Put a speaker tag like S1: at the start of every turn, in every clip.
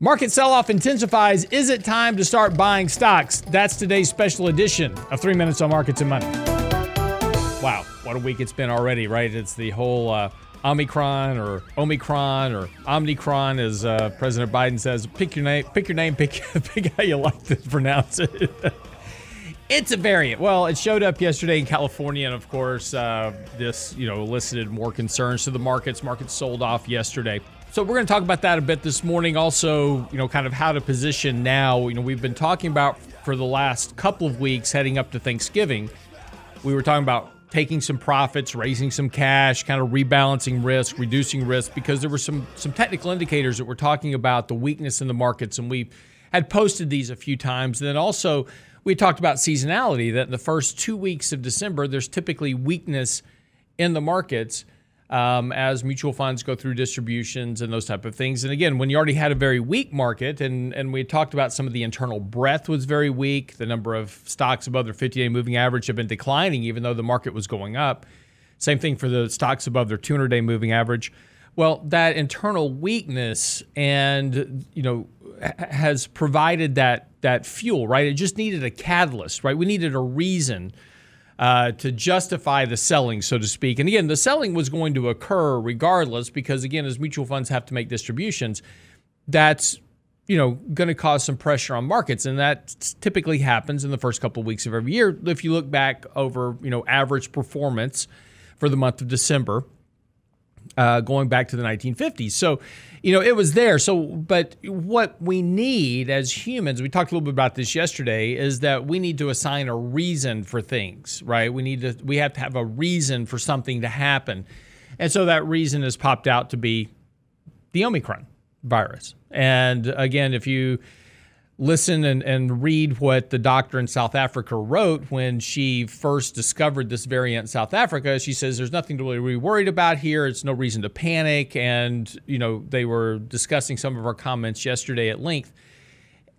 S1: Market sell off intensifies. Is it time to start buying stocks? That's today's special edition of Three Minutes on Markets and Money. Wow, what a week it's been already, right? It's the whole uh, Omicron or Omicron or Omnicron, as uh, President Biden says. Pick your name, pick your name, pick, pick how you like to pronounce it. it's a variant. Well, it showed up yesterday in California, and of course, uh, this you know elicited more concerns to the markets. Markets sold off yesterday. So we're going to talk about that a bit this morning. Also, you know, kind of how to position now. You know, we've been talking about for the last couple of weeks heading up to Thanksgiving. We were talking about taking some profits, raising some cash, kind of rebalancing risk, reducing risk because there were some some technical indicators that were talking about the weakness in the markets and we had posted these a few times. And then also we talked about seasonality that in the first 2 weeks of December there's typically weakness in the markets um, as mutual funds go through distributions and those type of things. And again, when you already had a very weak market, and and we talked about some of the internal breadth was very weak. The number of stocks above their 50-day moving average have been declining, even though the market was going up. Same thing for the stocks above their 200-day moving average. Well, that internal weakness and you know has provided that that fuel, right? It just needed a catalyst, right? We needed a reason uh, to justify the selling, so to speak. And again, the selling was going to occur regardless because, again, as mutual funds have to make distributions, that's you know going to cause some pressure on markets and that typically happens in the first couple of weeks of every year if you look back over you know average performance for the month of december uh, going back to the 1950s so you know, it was there. So, but what we need as humans, we talked a little bit about this yesterday, is that we need to assign a reason for things, right? We need to, we have to have a reason for something to happen. And so that reason has popped out to be the Omicron virus. And again, if you, listen and, and read what the doctor in South Africa wrote when she first discovered this variant in South Africa. She says there's nothing to really be worried about here. It's no reason to panic. And, you know, they were discussing some of our comments yesterday at length.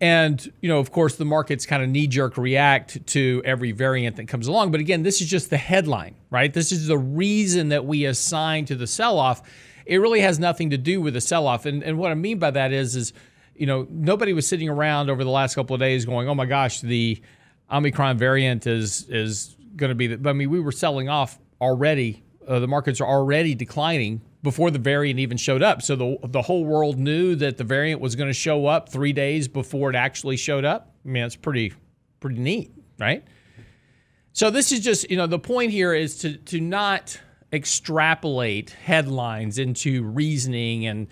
S1: And, you know, of course, the markets kind of knee jerk react to every variant that comes along. But again, this is just the headline, right? This is the reason that we assign to the sell off. It really has nothing to do with the sell off. And, and what I mean by that is, is, you know, nobody was sitting around over the last couple of days going, "Oh my gosh, the Omicron variant is is going to be." The, I mean, we were selling off already. Uh, the markets are already declining before the variant even showed up. So the the whole world knew that the variant was going to show up three days before it actually showed up. I mean, it's pretty pretty neat, right? So this is just you know the point here is to to not extrapolate headlines into reasoning and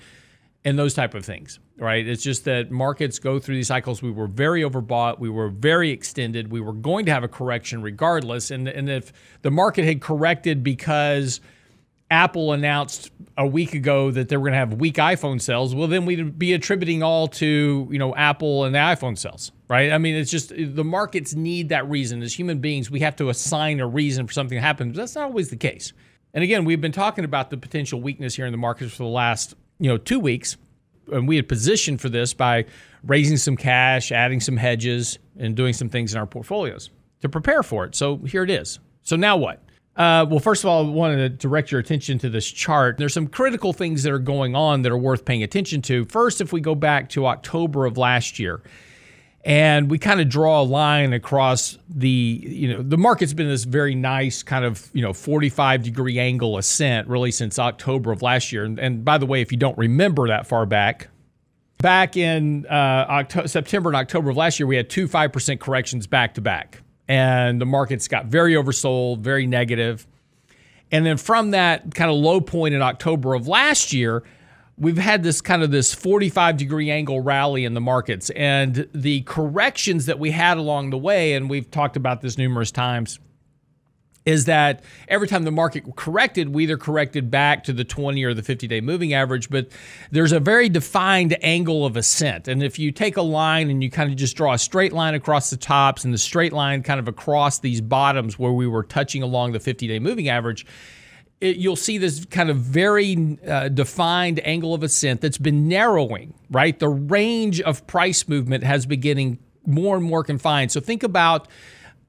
S1: and those type of things right? It's just that markets go through these cycles. We were very overbought. We were very extended. We were going to have a correction regardless. And, and if the market had corrected because Apple announced a week ago that they were going to have weak iPhone sales, well, then we'd be attributing all to, you know, Apple and the iPhone sales, right? I mean, it's just the markets need that reason. As human beings, we have to assign a reason for something to happen. But that's not always the case. And again, we've been talking about the potential weakness here in the markets for the last, you know, two weeks and we had positioned for this by raising some cash, adding some hedges, and doing some things in our portfolios to prepare for it. So here it is. So now what? Uh, well, first of all, I wanted to direct your attention to this chart. There's some critical things that are going on that are worth paying attention to. First, if we go back to October of last year, and we kind of draw a line across the you know the market's been this very nice kind of you know 45 degree angle ascent really since october of last year and, and by the way if you don't remember that far back back in uh, October, september and october of last year we had two 5% corrections back to back and the markets got very oversold very negative negative. and then from that kind of low point in october of last year we've had this kind of this 45 degree angle rally in the markets and the corrections that we had along the way and we've talked about this numerous times is that every time the market corrected we either corrected back to the 20 or the 50 day moving average but there's a very defined angle of ascent. And if you take a line and you kind of just draw a straight line across the tops and the straight line kind of across these bottoms where we were touching along the 50 day moving average it, you'll see this kind of very uh, defined angle of ascent that's been narrowing, right? The range of price movement has been getting more and more confined. So think about,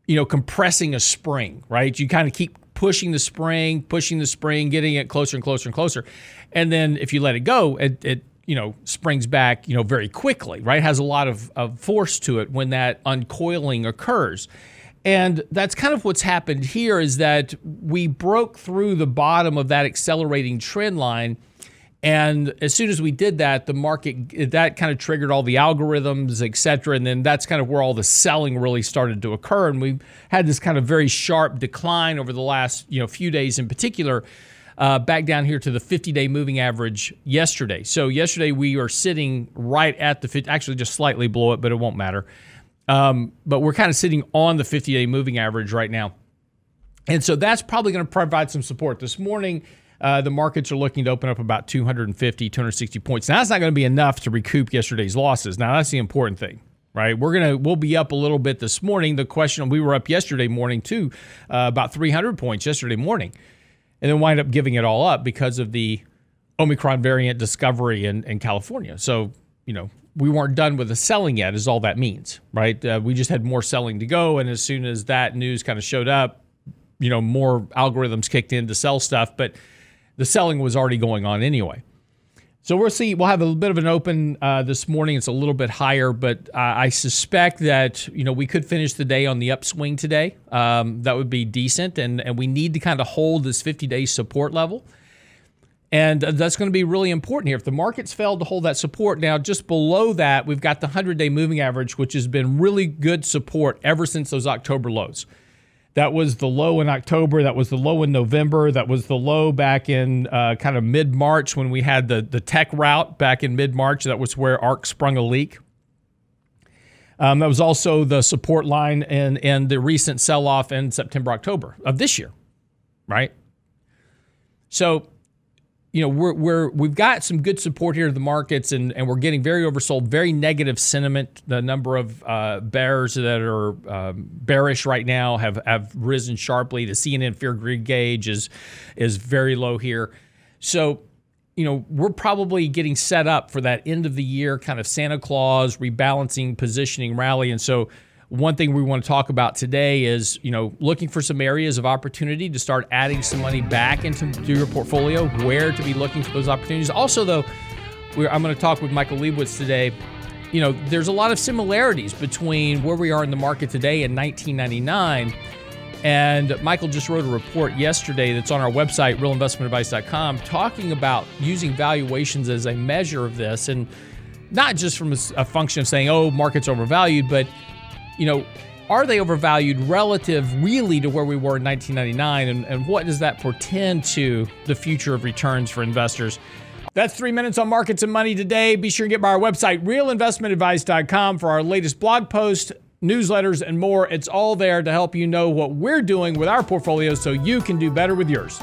S1: you know, compressing a spring, right? You kind of keep pushing the spring, pushing the spring, getting it closer and closer and closer. And then if you let it go, it, it you know, springs back, you know, very quickly, right? Has a lot of, of force to it when that uncoiling occurs. And that's kind of what's happened here is that we broke through the bottom of that accelerating trend line. And as soon as we did that, the market that kind of triggered all the algorithms, et cetera. And then that's kind of where all the selling really started to occur. And we've had this kind of very sharp decline over the last, you know, few days in particular uh, back down here to the 50 day moving average yesterday. So, yesterday we are sitting right at the 50, actually just slightly below it, but it won't matter. Um, but we're kind of sitting on the 50 day moving average right now. And so that's probably going to provide some support. This morning, uh, the markets are looking to open up about 250, 260 points. Now, that's not going to be enough to recoup yesterday's losses. Now, that's the important thing right? We're gonna we'll be up a little bit this morning. The question we were up yesterday morning too, uh, about 300 points yesterday morning and then wind up giving it all up because of the Omicron variant discovery in, in California. So, you know, we weren't done with the selling yet, is all that means, right? Uh, we just had more selling to go. And as soon as that news kind of showed up, you know, more algorithms kicked in to sell stuff, but the selling was already going on anyway. So we'll see. We'll have a bit of an open uh, this morning. It's a little bit higher, but uh, I suspect that you know we could finish the day on the upswing today. Um, that would be decent, and and we need to kind of hold this 50-day support level, and that's going to be really important here. If the markets failed to hold that support, now just below that we've got the 100-day moving average, which has been really good support ever since those October lows. That was the low in October. That was the low in November. That was the low back in uh, kind of mid March when we had the, the tech rout back in mid March. That was where ARK sprung a leak. Um, that was also the support line in, in the recent sell off in September, October of this year, right? So you know we're we're we've got some good support here in the markets and and we're getting very oversold very negative sentiment. The number of uh, bears that are um, bearish right now have have risen sharply. The CNN fear greed gauge is is very low here. So you know we're probably getting set up for that end of the year kind of Santa Claus rebalancing positioning rally. And so one thing we want to talk about today is, you know, looking for some areas of opportunity to start adding some money back into your portfolio, where to be looking for those opportunities. Also, though, I'm going to talk with Michael Lebowitz today. You know, there's a lot of similarities between where we are in the market today in 1999. And Michael just wrote a report yesterday that's on our website, realinvestmentadvice.com, talking about using valuations as a measure of this. And not just from a function of saying, oh, market's overvalued, but you know, are they overvalued relative really to where we were in 1999? And, and what does that portend to the future of returns for investors? That's three minutes on markets and money today. Be sure to get by our website, realinvestmentadvice.com, for our latest blog posts, newsletters, and more. It's all there to help you know what we're doing with our portfolios so you can do better with yours.